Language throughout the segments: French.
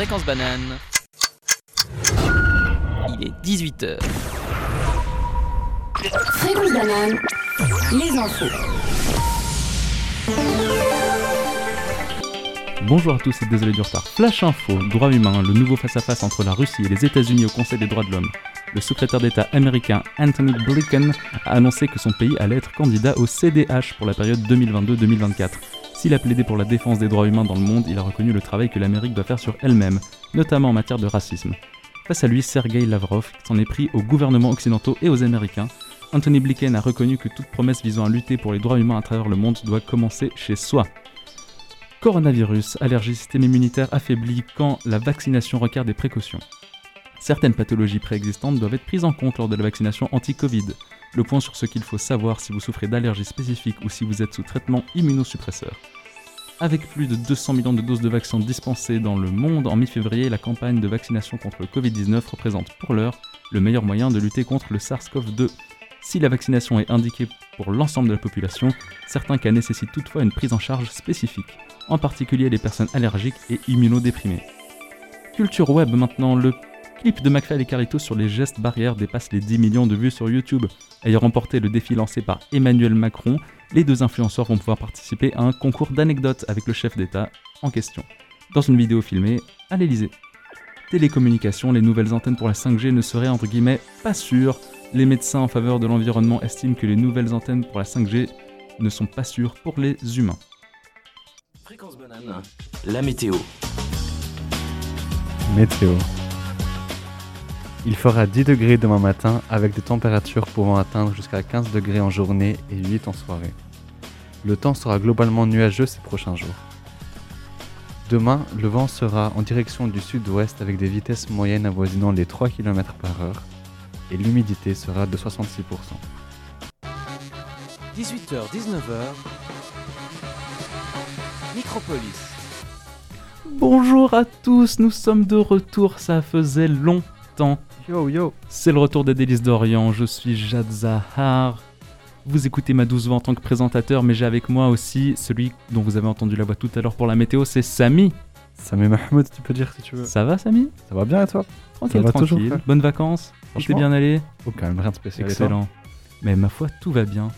Fréquence banane. Il est 18h. Fréquence banane, les infos. Bonjour à tous et désolé du retard. Flash Info, droit humain, le nouveau face-à-face entre la Russie et les États-Unis au Conseil des droits de l'homme. Le secrétaire d'État américain Anthony Blinken a annoncé que son pays allait être candidat au CDH pour la période 2022-2024. S'il a plaidé pour la défense des droits humains dans le monde, il a reconnu le travail que l'Amérique doit faire sur elle-même, notamment en matière de racisme. Face à lui, Sergei Lavrov s'en est pris aux gouvernements occidentaux et aux Américains. Anthony Blinken a reconnu que toute promesse visant à lutter pour les droits humains à travers le monde doit commencer chez soi. Coronavirus, allergie, système immunitaire affaibli quand la vaccination requiert des précautions. Certaines pathologies préexistantes doivent être prises en compte lors de la vaccination anti-Covid. Le point sur ce qu'il faut savoir si vous souffrez d'allergies spécifiques ou si vous êtes sous traitement immunosuppresseur. Avec plus de 200 millions de doses de vaccins dispensées dans le monde en mi-février, la campagne de vaccination contre le Covid-19 représente pour l'heure le meilleur moyen de lutter contre le SARS-CoV-2. Si la vaccination est indiquée pour l'ensemble de la population, certains cas nécessitent toutefois une prise en charge spécifique, en particulier les personnes allergiques et immunodéprimées. Culture web maintenant, le clip de McFly et Carito sur les gestes barrières dépasse les 10 millions de vues sur YouTube. Ayant remporté le défi lancé par Emmanuel Macron, les deux influenceurs vont pouvoir participer à un concours d'anecdotes avec le chef d'État en question, dans une vidéo filmée à l'Elysée. Télécommunications, les nouvelles antennes pour la 5G ne seraient entre guillemets pas sûres. Les médecins en faveur de l'environnement estiment que les nouvelles antennes pour la 5G ne sont pas sûres pour les humains. Fréquence banane, la météo. Météo. Il fera 10 degrés demain matin avec des températures pouvant atteindre jusqu'à 15 degrés en journée et 8 en soirée. Le temps sera globalement nuageux ces prochains jours. Demain, le vent sera en direction du sud-ouest avec des vitesses moyennes avoisinant les 3 km par heure et l'humidité sera de 66%. 18h, 19h. Micropolis. Bonjour à tous, nous sommes de retour, ça faisait longtemps. Yo yo C'est le retour des délices d'Orient, je suis Jad Zahar. Vous écoutez ma douce voix en tant que présentateur, mais j'ai avec moi aussi celui dont vous avez entendu la voix tout à l'heure pour la météo, c'est Samy. Samy Mahmoud, tu peux dire si tu veux. Ça va Samy? Ça va bien et toi? Tranquille, va tranquille. Bonnes vacances Tu t'es bien allé? Oh, quand même rien de spécial. Excellent. Mais ma foi, tout va bien.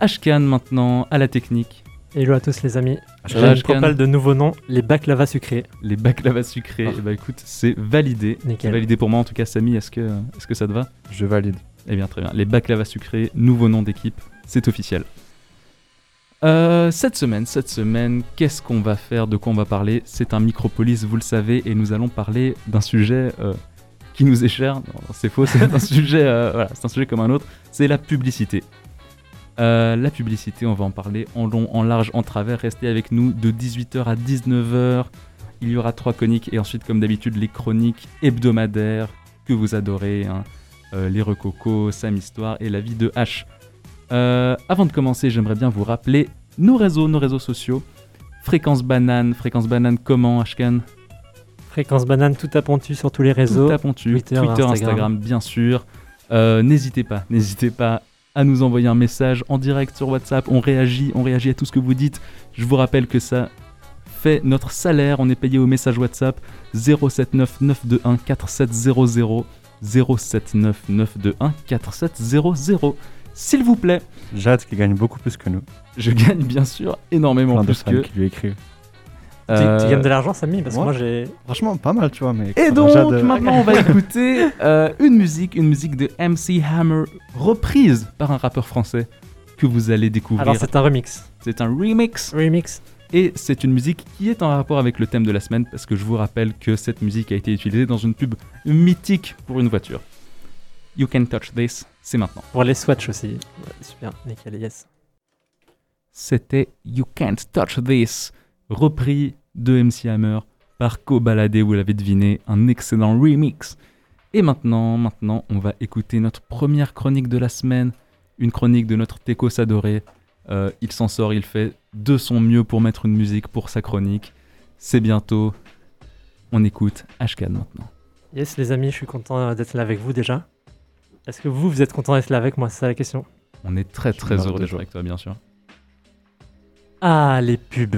Ashkan maintenant, à la technique. Hello à tous les amis. Je propale de nouveaux noms, les baklava sucrés. Les baklava sucrés, Ah. eh ben, écoute, c'est validé. C'est Nickel. validé pour moi en tout cas, Samy, est-ce que, est que ça te va? Je valide. Eh bien, très bien. Les baklava sucrés, nouveau nom d'équipe, c'est officiel. Euh, cette semaine, cette semaine, qu'est-ce qu'on va faire? De quoi on va parler? C'est un micropolis, vous le savez, et nous allons parler d'un sujet euh, qui nous est cher. Non, c'est faux, c'est un sujet, euh, voilà, c'est un sujet comme un autre. C'est la publicité. Euh, la publicité, on va en parler en long, en large, en travers. Restez avec nous de 18h à 19h. Il y aura trois chroniques et ensuite, comme d'habitude, les chroniques hebdomadaires que vous adorez. hein. Euh, les recocos, Sam Histoire et la vie de H. Euh, avant de commencer, j'aimerais bien vous rappeler nos réseaux, nos réseaux sociaux. Fréquence Banane, Fréquence Banane comment, Ashkan Fréquence banane tout à pontu sur tous les réseaux. Tout à Pontu, Twitter, Twitter, Instagram. Instagram. bien sûr. N'hésitez pas, n'hésitez pas à nous envoyer un message en direct sur WhatsApp. On réagit, on réagit à tout ce que vous dites. Je vous rappelle que ça fait notre salaire. On est payé au message WhatsApp 079 921 4700 079 921 4700. S'il vous plaît, Jade qui gagne beaucoup plus que nous. je gagne bien sûr énormément Plein de plus fans que. qui lui écrivent. Tu, Euh, tu gagnes de l'argent Samy Parce que moi j'ai... Franchement, pas mal, tu vois, mais. Et donc, euh, maintenant, on va écouter euh, une musique, une musique de MC Hammer, reprise par un rappeur français que vous allez découvrir. Alors c'est un remix. c'est un remix Remix. et c'est une musique qui est en rapport avec le thème de la semaine parce que je vous rappelle que cette musique a été utilisée dans une pub mythique pour une voiture. You can touch this, c'est maintenant. Pour les Swatch aussi. Ouais, super, nickel, yes. C'était You Can't Touch This, repris de MC Hammer par Kobalade, vous l'avez deviné, un excellent remix. Et maintenant, maintenant, on va écouter notre première chronique de la semaine, une chronique de notre Tekos adoré. Euh, il s'en sort, il fait de son mieux pour mettre une musique pour sa chronique. C'est bientôt. On écoute Ashkan maintenant. Yes les amis, je suis content euh, d'être là avec vous déjà. Est-ce que vous, vous êtes content d'être là avec moi? C'est ça la question. On est très très heureux de d'être joie. avec toi, bien sûr. Ah, les pubs.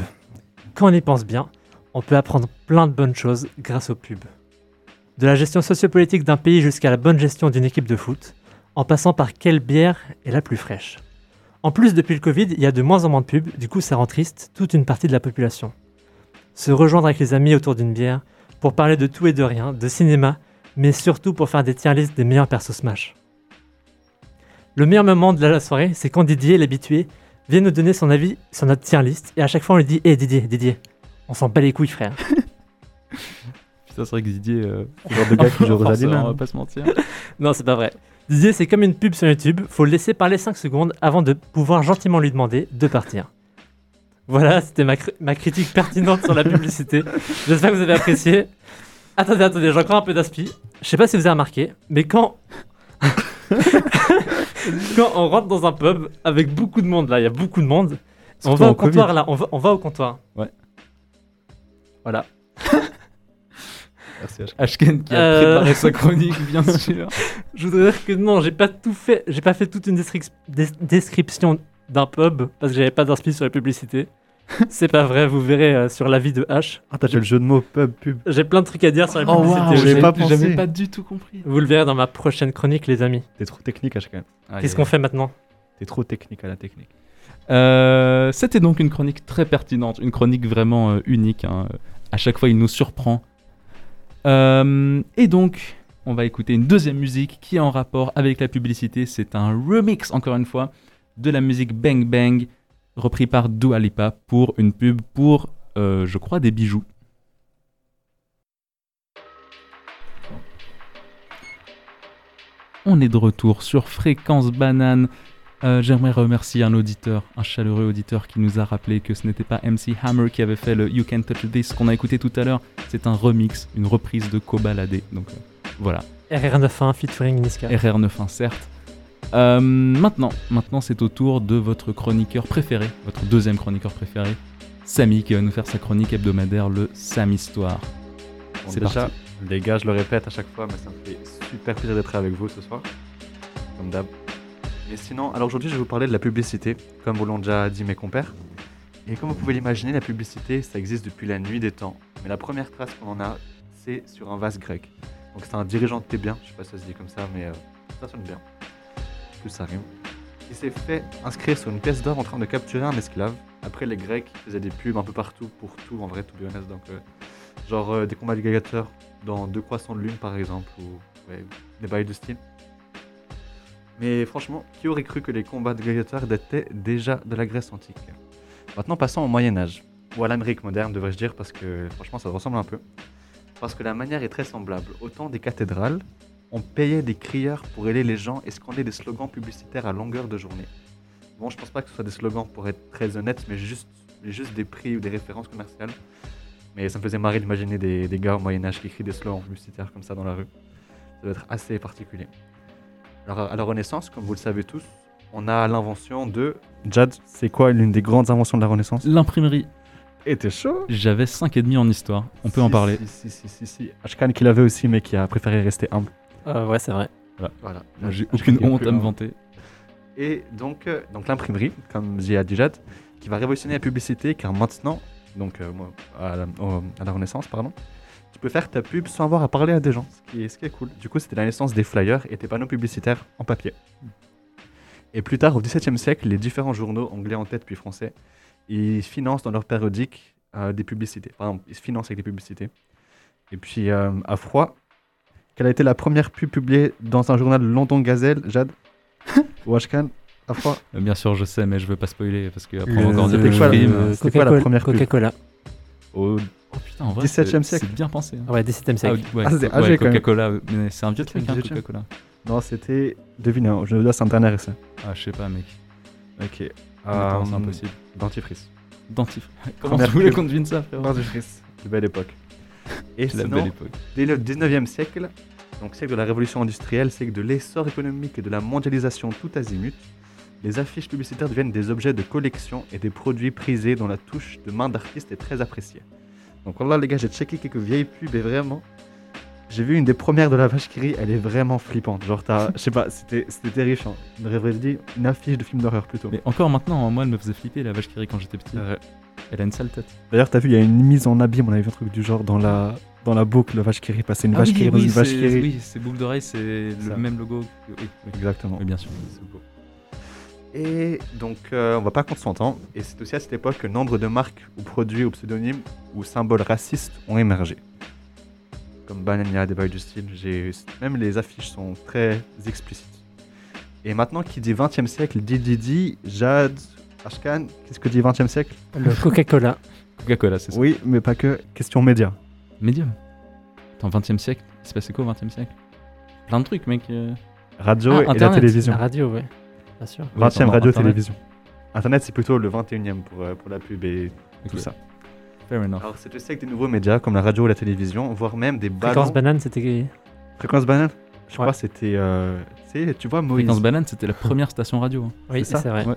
Quand on y pense bien, on peut apprendre plein de bonnes choses grâce aux pubs. De la gestion sociopolitique d'un pays jusqu'à la bonne gestion d'une équipe de foot, en passant par quelle bière est la plus fraîche. En plus, depuis le Covid, il y a de moins en moins de pubs, du coup ça rend triste toute une partie de la population. Se rejoindre avec les amis autour d'une bière pour parler de tout et de rien, de cinéma, mais surtout pour faire des tier lists des meilleurs persos Smash. Le meilleur moment de la soirée, c'est quand Didier, l'habitué, vient nous donner son avis sur notre tier list, et à chaque fois on lui dit Hé Didier, Didier, on s'en bat les couilles frère. Putain, c'est vrai que Didier. euh, Le genre de gars qui joue aux on va pas se mentir. non, c'est pas vrai. Didier, c'est comme une pub sur YouTube, faut le laisser parler 5 secondes avant de pouvoir gentiment lui demander de partir. Voilà, c'était ma, cr- ma critique pertinente sur la publicité. J'espère que vous avez apprécié. Attendez, attendez, j'ai encore un peu d'aspi. Je sais pas si vous avez remarqué, mais quand. Quand on rentre dans un pub avec beaucoup de monde, là, il y a beaucoup de monde. On va au comptoir, Covid. là, on va, on va au comptoir. Ouais. Voilà. Merci. Ashken qui a Euh. préparé sa chronique, bien sûr. Je voudrais dire que non, j'ai pas tout fait. J'ai pas fait toute une descrip- des- description d'un pub parce que j'avais pas d'inspi sur la publicité. C'est pas vrai, vous verrez euh, sur la vie de H. Ah, t'as fait le jeu de mots pub, pub. J'ai plein de trucs à dire sur la Oh publicité. waouh, j'avais pas pensé. j'avais pas du tout compris. Vous le verrez dans ma prochaine chronique, les amis. T'es trop technique, H. Qu'est-ce qu'on fait maintenant? T'es trop technique à la technique. Euh, C'était donc une chronique très pertinente, une chronique vraiment euh, unique. hein. À chaque fois, il nous surprend. Euh, et donc, on va écouter une deuxième musique qui est en rapport avec la publicité. C'est un remix, encore une fois, de la musique Bang Bang, repris par Dua Lipa pour une pub pour, euh, je crois, des bijoux. On est de retour sur Fréquence Banane. Euh, J'aimerais remercier un auditeur, un chaleureux auditeur qui nous a rappelé que ce n'était pas MC Hammer qui avait fait le You Can Touch This qu'on a écouté tout à l'heure. C'est un remix, une reprise de Kobalade. Donc euh, voilà, RR91 featuring Niska. RR91 certes. Euh, maintenant, maintenant c'est au tour de votre chroniqueur préféré, votre deuxième chroniqueur préféré, Samy, qui va nous faire sa chronique hebdomadaire, le Sam Histoire. Bon, C'est parti. les gars, je le répète à chaque fois, mais ça me fait super plaisir d'être avec vous ce soir. Comme d'hab. Mais sinon, alors aujourd'hui, je vais vous parler de la publicité, comme vous l'ont déjà dit mes compères. Et comme vous pouvez l'imaginer, la publicité, ça existe depuis la nuit des temps. Mais la première trace qu'on en a, c'est sur un vase grec. Donc c'est un dirigeant de Thébain, je sais pas si ça se dit comme ça, mais euh, ça sonne bien. Rime. Il s'est fait inscrire sur une pièce d'or en train de capturer un esclave. Après, les Grecs faisaient des pubs un peu partout pour tout, en vrai, to be honest. Donc, euh, genre euh, des combats de gladiateurs dans deux croissants de lune, par exemple, ou des bails de style. Mais franchement, qui aurait cru que les combats de gladiateurs dataient déjà de la Grèce antique? Maintenant, passons au Moyen Âge, ou à l'Amérique moderne, devrais-je dire, parce que franchement, ça ressemble un peu. Parce que la manière est très semblable. Autant des cathédrales, on payait des crieurs pour aider les gens et scander des slogans publicitaires à longueur de journée. Bon, je pense pas que ce soit des slogans pour être très honnête, mais juste, juste des prix ou des références commerciales. Mais ça me faisait marrer d'imaginer des, des gars au Moyen-Âge qui écrivent des slogans publicitaires comme ça dans la rue. Ça doit être assez particulier. Alors, à la Renaissance, comme vous le savez tous, on a l'invention de. Jad, c'est quoi l'une des grandes inventions de la Renaissance? L'imprimerie, Et t'es chaud? J'avais 5,5 en histoire, on peut en parler. Si, si, si, si. si. Ashkan qui l'avait aussi, mais qui a préféré rester humble. Euh, ouais, c'est vrai. Voilà. Moi, J'ai aucune honte à me vanter. Et donc, euh, donc l'imprimerie, comme dit Adjad, qui va révolutionner la publicité, car maintenant, donc euh, moi, à, la, au- à la Renaissance, pardon, tu peux faire ta pub sans avoir à parler à des gens, ce qui est, ce qui est cool. Du coup, c'était la naissance des flyers et des panneaux publicitaires en papier. Et plus tard, au XVIIe siècle, les différents journaux, anglais en tête puis français, ils financent dans leurs périodiques euh, des publicités. Par exemple, ils se financent avec des publicités. Et puis, euh, à froid, quelle a été la première pub publiée dans un journal London Gazelle, Jad Ou Ashkan À froid Euh, Bien sûr, je sais, mais je veux pas spoiler parce que après on va encore dire que c'était quoi, c'était quoi la première pub Coca-Cola. Au Oh putain, en vrai, 17e c'est- siècle. C'est bien pensé. hein. Ouais, 17 e Ah, siècle. ouais, Ah, c'est ouais. Coca-Cola, c'est un vieux truc, hein, 17e. Coca-Cola. Non, c'était. Devine, hein, je veux dire, c'est un dernier essai. Ah, je sais pas, mec. Ok. Maintenant, c'est Euh, impossible. Dentifrice. Dentif. Comment tu voulais qu'on devine ça, frérot? Dentifrice. De belle époque. Et La sinon, belle époque. dès le 19e siècle, donc siècle de la révolution industrielle, siècle de l'essor économique et de la mondialisation tout azimut, les affiches publicitaires deviennent des objets de collection et des produits prisés dont la touche de main d'artiste est très appréciée. Donc là, les gars, j'ai checké quelques vieilles pubs et vraiment, j'ai vu une des premières de la vache qui rit, elle est vraiment flippante. Genre, t'as, je sais pas, c'était, terrifiant. On aurait dit une affiche de film d'horreur plutôt. Mais encore maintenant, moi, elle me faisait flipper la vache qui rit quand j'étais petit. Euh, Elle a une sale tête. D'ailleurs, t'as vu, il y a une mise en abîme, on avait vu un truc du genre dans la, dans la boucle, vache qui rit, passer une Ah vache oui, qui rit dans oui, une vache qui rit. Oui, c'est boucle d'oreille, c'est Ça. le même logo. que- Oui, oui, Exactement. oui, bien sûr. c'est beau. Et donc, euh, on va pas compter son temps. Et c'est aussi à cette époque que nombre de marques ou produits ou pseudonymes ou symboles racistes ont émergé. Comme Banania, des bails du style. j'ai- Même les affiches sont très explicites. Et maintenant, qui dit 20e siècle, dit Didi, Jade, Ashkan, qu'est-ce que dit 20e siècle Le Coca-Cola. Coca-Cola, c'est ça. Oui, mais pas que. Question média. Medium. Attends, 20 e siècle Il s'est passé quoi au 20 e siècle? Plein de trucs, mec. euh. Radio Ah, et la Internet. télévision. La radio, oui. Bien sûr. 20e Attends, radio, Internet. télévision. Internet, c'est plutôt le 21e pour, euh, pour la pub et tout ça. Fair enough. Alors, c'est aussi avec des nouveaux médias comme la radio ou la télévision, voire même des ballons. Fréquence banane, c'était. Fréquence banane? Je Ouais. crois que c'était. euh, tu vois, Moïse. Fréquence Banane, c'était la première station radio. hein. Oui, C'est ça? c'est vrai. Ouais.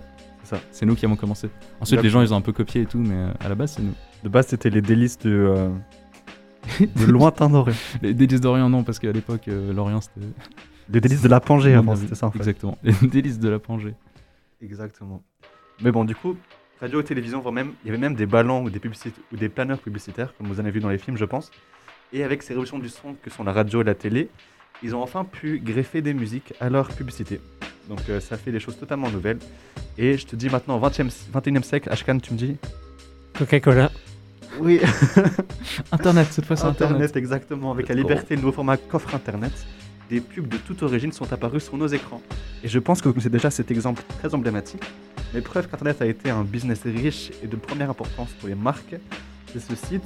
C'est nous qui avons commencé. Ensuite, les gens, ils ont un peu copié et tout, mais euh, à la base, c'est nous. De base, c'était les délices de. euh, de lointain doré. Les délices d'Orient, non, parce qu'à l'époque, euh, l'Orient, c'était. Les délices de la Pangée avant, c'était ça en fait. Exactement. Les délices de la Pangée. Exactement. Mais bon, du coup, radio, télévision, voire même, il y avait même des ballons ou des, publicités, ou des planeurs publicitaires, comme vous en avez vu dans les films, je pense. Et avec ces révolutions du son que sont la radio et la télé, ils ont enfin pu greffer des musiques à leur publicité. Donc euh, ça fait des choses totalement nouvelles. Et je te dis maintenant, au 20e, 21e siècle, Ashkan, tu me dis Coca-Cola. Oui, Internet, cette fois, c'est Internet, Internet. exactement. Avec la liberté, le nouveau format coffre Internet, des pubs de toute origine sont apparues sur nos écrans. Et je pense que vous connaissez déjà cet exemple très emblématique. Mais preuve qu'Internet a été un business riche et de première importance pour les marques, c'est ce site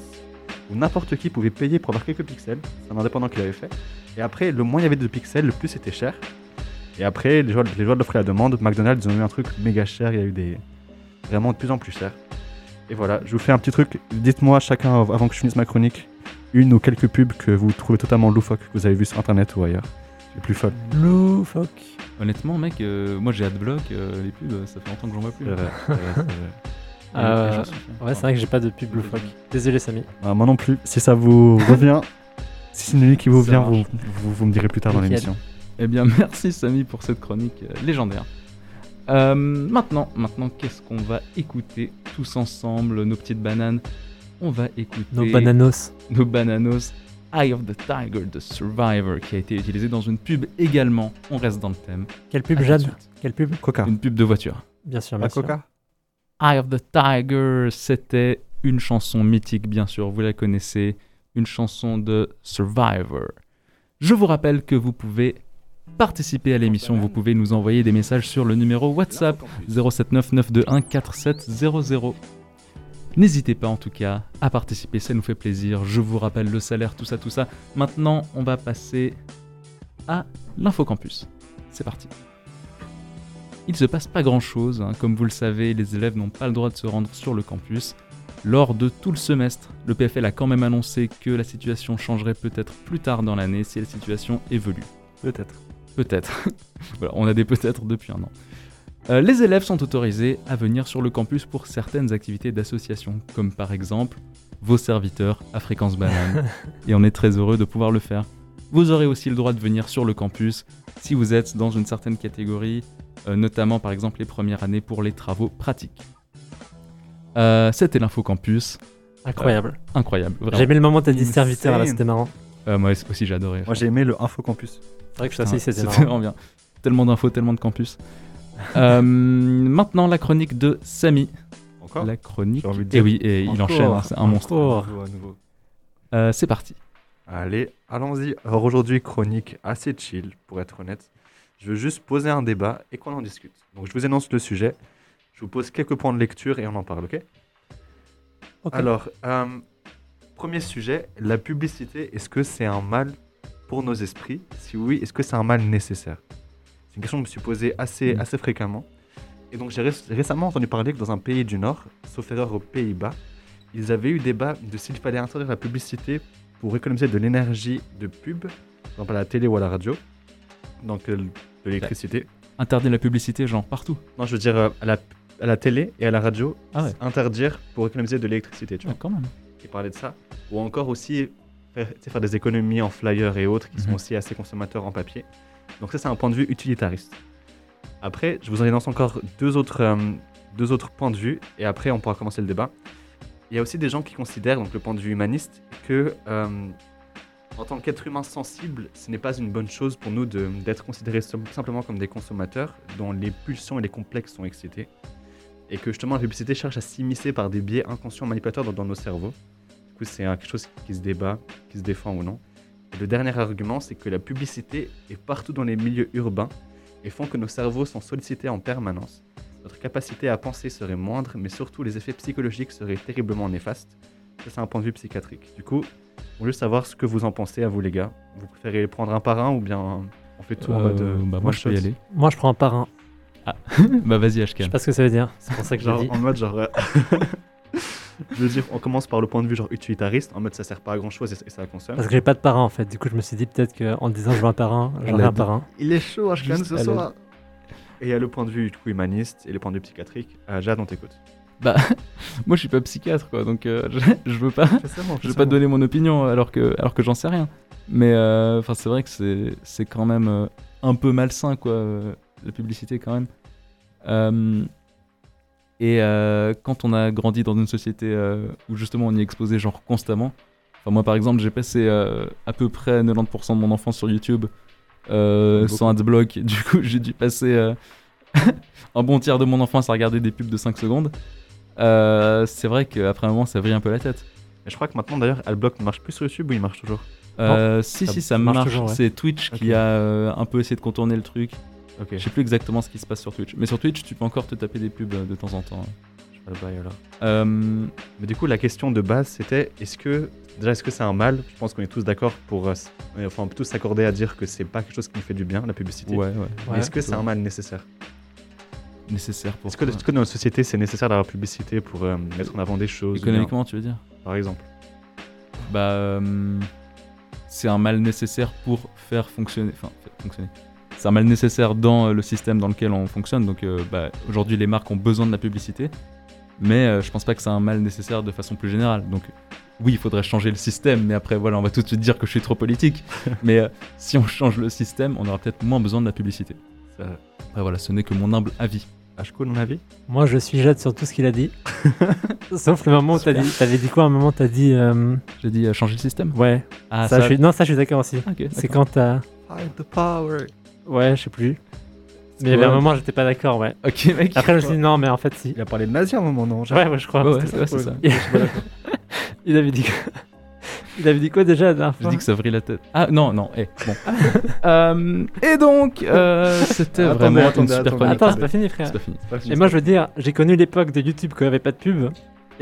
où n'importe qui pouvait payer pour avoir quelques pixels. C'est un indépendant qui l'avait fait. Et après, le moins il y avait de pixels, le plus c'était cher. Et après, les joueurs, les joueurs de l'offre et la demande, McDonald's, ils ont eu un truc méga cher, il y a eu des. vraiment de plus en plus cher. Et voilà, je vous fais un petit truc. Dites-moi chacun, av- avant que je finisse ma chronique, une ou quelques pubs que vous trouvez totalement loufoques, que vous avez vu sur internet ou ailleurs. Les plus folles. Loufoque. Honnêtement, mec, euh, moi j'ai Adblock, euh, les pubs, ça fait longtemps que j'en vois plus. C'est vrai, c'est vrai, c'est vrai. Euh. Ouais, c'est vrai que j'ai pas de pub loufoque. Désolé, Samy. Ah, moi non plus. Si ça vous revient, si c'est une nuit qui vous Ça vient, vous, vous, vous me direz plus tard dans l'émission. Eh bien, merci Samy pour cette chronique euh, légendaire. Euh, maintenant, maintenant, qu'est-ce qu'on va écouter tous ensemble, nos petites bananes? On va écouter Nos bananos. nos bananos. Eye of the Tiger de Survivor, qui a été utilisé dans une pub également. On reste dans le thème. Quelle pub, Jade? Quelle pub? Coca. Une pub de voiture. Bien sûr, La bien sûr. Coca Eye of the Tiger, c'était une chanson mythique, bien sûr, vous la connaissez, une chanson de Survivor. Je vous rappelle que vous pouvez participer à l'émission, vous pouvez nous envoyer des messages sur le numéro WhatsApp 079 921 4700. N'hésitez pas en tout cas à participer, ça nous fait plaisir. Je vous rappelle le salaire, tout ça, tout ça. Maintenant, on va passer à l'infocampus. C'est parti. Il se passe pas grand chose, hein. comme vous le savez, les élèves n'ont pas le droit de se rendre sur le campus. Lors de tout le semestre, le PFL a quand même annoncé que la situation changerait peut-être plus tard dans l'année si la situation évolue. Peut-être. Peut-être. voilà, on a des peut-être depuis un an. Euh, les élèves sont autorisés à venir sur le campus pour certaines activités d'association, comme par exemple vos serviteurs à fréquence banane. et on est très heureux de pouvoir le faire. Vous aurez aussi le droit de venir sur le campus si vous êtes dans une certaine catégorie, euh, notamment par exemple les premières années pour les travaux pratiques. Euh, C'était l'info campus, Incroyable. incroyable. J'ai aimé le moment où t'as dit serviteur, là, c'était marrant. Euh, moi aussi j'ai adoré. Moi j'ai aimé le Infocampus. C'est vrai que ça c'était vraiment bien. Tellement d'infos, tellement de campus. Euh, maintenant, la chronique de Samy. Encore La chronique. J'ai envie de Et dire oui, et il enchaîne, hein, c'est un monstre. Encore. Euh, c'est parti. Allez, allons-y. Alors aujourd'hui, chronique assez chill, pour être honnête. Je veux juste poser un débat et qu'on en discute. Donc je vous énonce le sujet. Je vous pose quelques points de lecture et on en parle, ok? Ok. Alors, euh, premier sujet, la publicité, est-ce que c'est un mal pour nos esprits Si oui, est-ce que c'est un mal nécessaire? C'est une question que je me suis posée assez, Mm. assez fréquemment. Et donc j'ai réc- récemment entendu parler que dans un pays du Nord, sauf erreur aux Pays-Bas, ils avaient eu débat de s'il fallait interdire la publicité pour économiser de l'énergie de pub, par exemple à la télé ou à la radio, donc de l'électricité. Interdire la publicité, genre partout. Non, je veux dire euh, à la, à la télé et à la radio, Ah ouais. interdire pour économiser de l'électricité, tu vois quand même. qui parlait de ça, ou encore aussi faire, faire des économies en flyers et autres qui sont Mhm. aussi assez consommateurs en papier. Donc ça, c'est un point de vue utilitariste. Après, je vous en énonce encore deux autres, euh, deux autres points de vue, et après, on pourra commencer le débat. il y a aussi des gens qui considèrent, donc le point de vue humaniste, que euh, en tant qu'être humain sensible, ce n'est pas une bonne chose pour nous d'être considérés sim- simplement comme des consommateurs dont les pulsions et les complexes sont excités. Et que justement la publicité cherche à s'immiscer par des biais inconscients manipulateurs dans, dans nos cerveaux. C'est euh, quelque chose qui se débat, qui se défend ou non. Et le dernier argument, c'est que la publicité est partout dans les milieux urbains et font que nos cerveaux sont sollicités en permanence. Notre capacité à penser serait moindre, mais surtout les effets psychologiques seraient terriblement néfastes. Ça, c'est un point de vue psychiatrique. Du coup, on veut savoir ce que vous en pensez à vous, les gars. Vous préférez les prendre un par un ou bien on fait tout en Euh, mode. euh, bah, one moi, je peux y aller. Moi, je prends un par un. bah, vas-y, Je Ashkan. sais pas ce que ça veut dire. C'est pour ça que je Genre, dis. en mode genre. je veux dire, on commence par le point de vue genre utilitariste, en mode ça sert pas à grand chose et, et ça consomme. Parce que j'ai pas de parrain en fait. Du coup, je me suis dit peut-être qu'en disant je veux un parrain, j'en ai un parrain. Il est chaud, Ashkan, ce soir. Et il y a le point de vue du coup humaniste et le point de vue psychiatrique. Euh, Jade, on t'écoute. Moi, je suis pas psychiatre, quoi, donc euh, je, je veux pas. Je vais pas donner mon opinion alors que, alors que j'en sais rien. Mais euh, enfin, c'est vrai que c'est, c'est quand même euh, un peu malsain, quoi, euh, la publicité quand même. Et euh, quand on a grandi dans une société euh, où justement on y est exposé genre constamment. Enfin, moi, par exemple, j'ai passé euh, à peu près 90% de mon enfance sur YouTube euh, sans adblock. Du coup, j'ai dû passer euh, un bon tiers de mon enfance à regarder des pubs de 5 secondes. Euh, c'est vrai qu'après un moment, ça vrille un peu la tête. Et je crois que maintenant d'ailleurs, Adblock ne marche plus sur YouTube ou il marche toujours? Euh, si, ça si, ça marche marche. toujours, ouais. C'est Twitch qui a euh, un peu essayé de contourner le truc. Ok, Je sais plus exactement ce qui se passe sur Twitch. Mais sur Twitch, tu peux encore te taper des pubs euh, de temps en temps. je sais pas le bail alors. Euh, Mais du coup, la question de base, c'était est-ce que déjà est-ce que c'est un mal? Je pense qu'on est tous d'accord pour, euh, enfin, on peut tous s'accorder à dire que c'est pas quelque chose qui nous fait du bien, la publicité. ouais, ouais. Est-ce que c'est un mal nécessaire? Nécessaire pour. Est-ce que, est-ce que dans notre société, c'est nécessaire d'avoir la publicité pour euh, mettre en avant des choses bien- Économiquement, tu veux dire? Par exemple Bah. euh, c'est un mal nécessaire pour faire fonctionner. Enfin, faire fonctionner. C'est un mal nécessaire dans euh, le système dans lequel on fonctionne. Donc, euh, bah, aujourd'hui, les marques ont besoin de la publicité. Mais euh, je pense pas que c'est un mal nécessaire de façon plus générale. Donc, oui, il faudrait changer le système. Mais après, voilà, on va tout de suite dire que je suis trop politique. mais euh, si on change le système, on aura peut-être moins besoin de la publicité. Après, voilà, ce n'est que mon humble avis. Ashko, mon avis? Moi, je suis Jade sur tout ce qu'il a dit. Sauf le moment où t'as dit, t'avais dit quoi à un moment T'as dit euh, J'ai dit euh, changer le système? Ouais. Ah, ça, je suis... Non, ça, je suis d'accord aussi. Ah, ok, C'est quand t'as. Fight the power Ouais, je sais plus. Mais il y avait un moment, j'étais pas d'accord, ouais. Ok, mec. Après, je me suis dit non, mais en fait, si. Il a parlé de nazi à un moment, non Ouais, ouais, je crois. Ouais, ouais, C'était ouais, c'est ça. Il avait dit quoi Il avait dit quoi déjà la dernière Je fois dis que ça vrille la tête. Ah non, non, eh, bon. Euh, et donc, euh, c'était vraiment attendez, une super attendez. Attends, c'est pas fini, frère. C'est pas fini. C'est pas fini, Et moi, je veux dire, j'ai connu l'époque de YouTube quand il n'y avait pas de pub.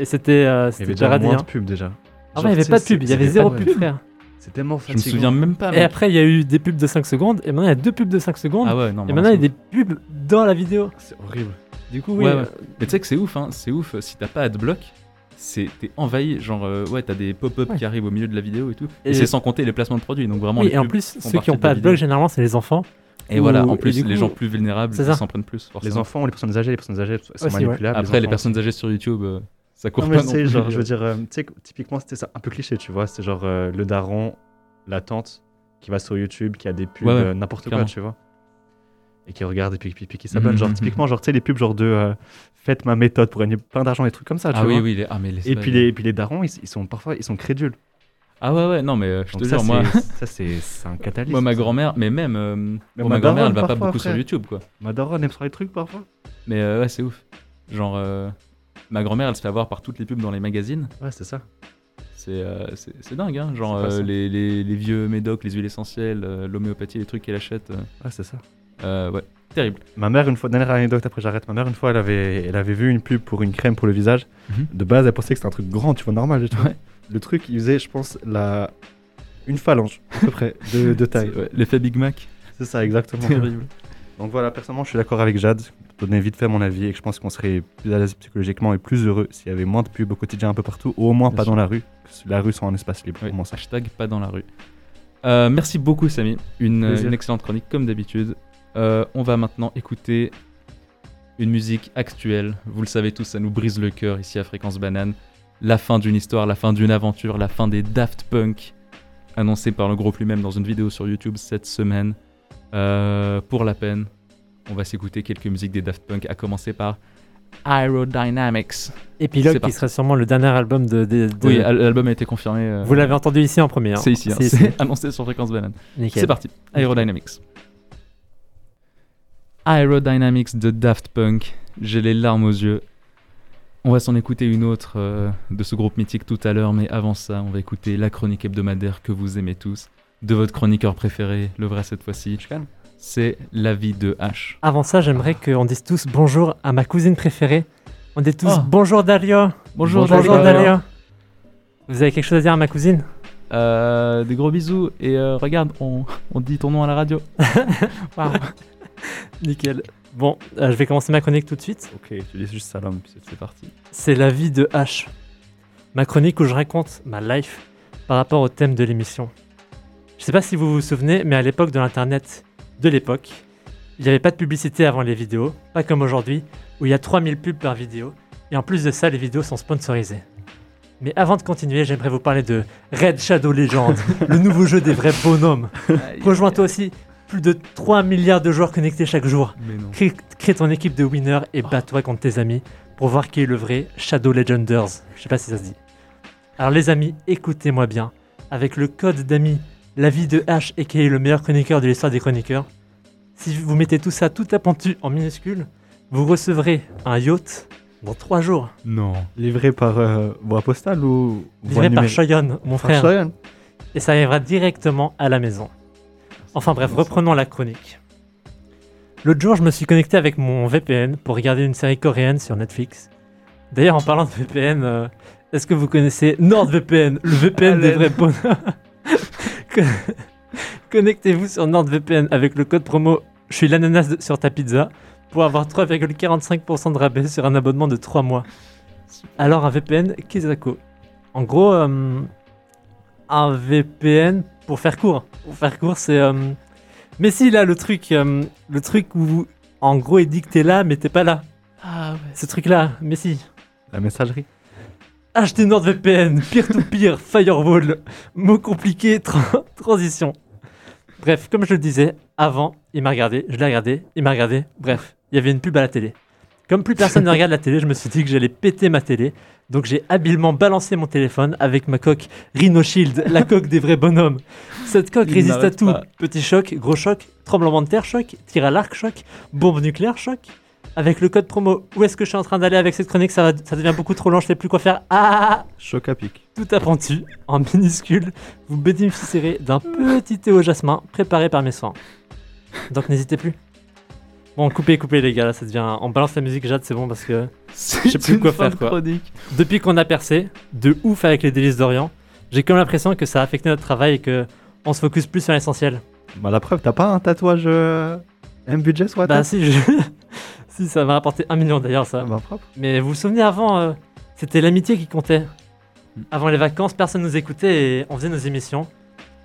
Et c'était euh, il y avait déjà déjà moins hein. de pubs déjà. Ah ouais, il n'y avait pas de pub, il y avait zéro pub, frère. C'est tellement Je me fatigant. souviens même pas. Et après, il y a eu des pubs de 5 secondes. Et maintenant, il y a deux pubs de 5 secondes. Ah ouais, non. et maintenant, il y a des pubs dans la vidéo. C'est horrible. Du coup, oui. Ouais, ouais. euh, Mais tu sais que c'est ouf, hein. C'est ouf. Si t'as pas AdBlock, c'est t'es envahi. Genre, euh, ouais, t'as des pop-up Ouais. qui arrivent au milieu de la vidéo et tout. Et, Et- c'est sans compter les placements de produits. Donc vraiment. oui, les et en plus, ceux qui n'ont pas de blog, vidéo. généralement, c'est les enfants. Et voilà. En plus, les coup- gens plus vulnérables, s'en prennent plus. Les enfants, les personnes âgées, les personnes âgées sont Aussi, ouais. manipulables. Après, les personnes âgées sur YouTube, euh, ça court Non, mais pas tu non plus. genre, je veux dire, euh, tu sais, typiquement, c'était ça, un peu cliché, tu vois. C'est genre euh, le daron, la tante qui va sur YouTube, qui a des pubs, Ouais, ouais, euh, n'importe quoi, tu vois. Et qui regarde et puis, puis, puis qui s'abonne. Mhm, genre, mhm, typiquement, genre, tu sais, les pubs, genre de euh, faites ma méthode pour gagner plein d'argent, des trucs comme ça, tu Ah vois. oui, oui. les- Ah, mais les Et puis, les, et puis les darons, ils, ils sont parfois ils sont crédules. Ah ouais, ouais. Non, mais euh, je Donc te ça, jure, moi. ça, c'est un catalyse. Moi, ma grand-mère, mais même, euh, Mais ma ma grand-mère, elle va pas beaucoup sur. YouTube, quoi. Ma daronne aime sur les trucs parfois. Mais euh, ouais, c'est ouf. Genre, euh, ma grand-mère, elle se fait avoir par toutes les pubs dans les magazines. Ouais, c'est ça. C'est euh, dingue, hein. Genre, euh, les, les, les vieux médocs, les huiles essentielles, euh, l'homéopathie, les trucs qu'elle achète. Ouais, c'est ça. ouais, terrible. Ma mère, une fois, dernière anecdote, après j'arrête. Ma mère, une fois, elle avait, elle avait vu une pub pour une crème pour le visage. Mhm. De base, elle pensait que c'était un truc grand, tu vois, normal. tu vois. Ouais. Le truc, il faisait, je pense, la... une phalange, à peu près, de, de taille. Ouais, L'effet Big Mac. C'est ça, exactement. Terrible. Donc voilà, personnellement, je suis d'accord avec Jade. Donner vite fait mon avis, et que je pense qu'on serait plus à l'aise psychologiquement et plus heureux s'il y avait moins de pubs au quotidien un peu partout, ou au moins Bien pas sûr. dans la rue. La rue soit un espace libre. Oui, pour moi, ça. hashtag pas dans la rue. Euh, merci beaucoup, Samy. Une excellente chronique, comme d'habitude. Euh, on va maintenant écouter une musique actuelle. Vous le savez tous, ça nous brise le cœur ici à Fréquence Banane. La fin d'une histoire, la fin d'une aventure, la fin des Daft Punk, annoncée par le groupe lui-même dans une vidéo sur YouTube cette semaine. Euh, pour la peine, on va s'écouter quelques musiques des Daft Punk, à commencer par Aerodynamics. Épilogue qui serait sûrement le dernier album de. de- de- Oui, al- l'album a été confirmé. euh, Vous l'avez entendu ici en premier. hein. C'est ici, hein, C'est annoncé sur Fréquence Banane. C'est parti, Aerodynamics. Aerodynamics de Daft Punk, j'ai les larmes aux yeux. On va s'en écouter une autre euh, de ce groupe mythique tout à l'heure, mais avant ça, on va écouter la chronique hebdomadaire que vous aimez tous, de votre chroniqueur préféré, le vrai cette fois-ci. C'est la vie de H. Avant ça, j'aimerais qu'on dise tous bonjour à ma cousine préférée. On dit tous Oh. bonjour Dalia. Bonjour, Bonjour Dalia. Dalia. Vous avez quelque chose à dire à ma cousine Euh, des gros bisous et euh, regarde, on, on dit ton nom à la radio. Waouh. Nickel. Bon, euh, je vais commencer ma chronique tout de suite. Ok, tu dis juste salam, puis c'est- C'est parti. C'est la vie de H. Ma chronique où je raconte ma life par rapport au thème de l'émission. Je sais pas si vous vous souvenez, mais à l'époque de l'internet de l'époque, il n'y avait pas de publicité avant les vidéos, pas comme aujourd'hui où il y a 3000 pubs par vidéo, et en plus de ça, les vidéos sont sponsorisées. Mais avant de continuer, j'aimerais vous parler de Red Shadow Legend, le nouveau jeu des vrais bonhommes. Rejoins-toi aussi, plus de 3 milliards de joueurs connectés chaque jour. Crée ton équipe de winners et bats-toi contre tes amis pour voir qui est le vrai Shadow Legenders. Je sais pas si ça se dit. Alors les amis, écoutez-moi bien. Avec le code d'amis, la vie de H et qui est le meilleur chroniqueur de l'histoire des chroniqueurs, si vous mettez tout ça tout appentu en minuscule, vous recevrez un yacht dans 3 jours. Non. Livré par euh, voie postale ou voie Livré par Shoyon, mon Par frère. Et ça arrivera directement à la maison. Enfin bref, reprenons la chronique. L'autre jour, je me suis connecté avec mon VPN pour regarder une série coréenne sur Netflix. D'ailleurs, en parlant de VPN, euh, est-ce que vous connaissez NordVPN, le VPN des vrais bonheurs Connectez-vous sur NordVPN avec le code promo Je suis l'ananas sur ta pizza pour avoir 3,45% de rabais sur un abonnement de 3 mois. Alors un VPN, Kizako. En gros, euh, un VPN pour faire court. Pour faire court, c'est. euh, Mais si là, le truc, euh, le truc où en gros il dit que t'es là, mais t'es pas là. Ah ouais. Ce truc-là, mais si. La messagerie. Achetez NordVPN, peer-to-peer, firewall, mots compliqués, tra- transition. Bref, comme je le disais, avant, il m'a regardé, je l'ai regardé, il m'a regardé, bref, il y avait une pub à la télé. Comme plus personne ne regarde la télé, je me suis dit que j'allais péter ma télé, donc j'ai habilement balancé mon téléphone avec ma coque Rhino Shield, la coque des vrais bonhommes. Cette coque Il résiste à tout, pas. petit choc, gros choc, tremblement de terre choc, tir à l'arc choc, bombe nucléaire choc. Avec le code promo, où est-ce que je suis en train d'aller avec cette chronique ça, va- ça devient beaucoup trop long, je sais plus quoi faire. Ah Choc à pic. tout appentu, en minuscule, vous bénéficierez d'un petit thé au jasmin préparé par mes soins. Donc n'hésitez plus. Bon, coupez, coupez les gars, là ça devient... On balance la musique Jade, c'est bon parce que... Je sais plus quoi faire, quoi. Chronique. Depuis qu'on a percé, de ouf avec les délices d'Orient, j'ai comme l'impression que ça a affecté notre travail et que on se focus plus sur l'essentiel. Bah la preuve, t'as pas un tatouage euh, M budget la Bah si, je... si, ça m'a rapporté un million d'ailleurs ça. Ah bah propre. Mais vous vous souvenez avant, euh, c'était l'amitié qui comptait. Avant les vacances, personne nous écoutait et on faisait nos émissions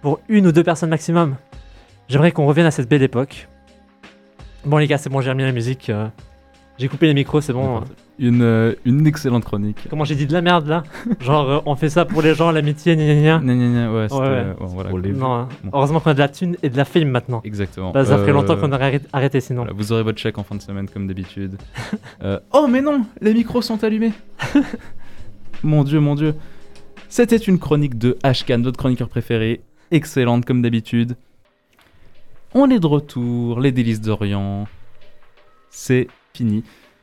pour une ou deux personnes maximum. J'aimerais qu'on revienne à cette belle époque. Bon les gars, c'est bon, j'ai remis la musique. euh, j'ai coupé les micros, c'est bon. Euh, une excellente chronique. Comment j'ai dit de la merde là Genre euh, on fait ça pour les gens, l'amitié, gna gna gna. Gna, gna, gna, ouais, c'était, ouais. euh, bon, voilà. Pour les- Non, hein. Bon. heureusement qu'on a de la thune et de la fame maintenant. Exactement. Bah, ça ferait Euh, longtemps qu'on aurait arrêté- arrêté sinon. voilà, vous aurez votre chèque en fin de semaine comme d'habitude. Euh, oh mais non, les micros sont allumés. mon dieu, mon dieu. C'était une chronique de HK, notre chroniqueur préféré. Excellente comme d'habitude. On est de retour, les délices d'Orient. C'est fini.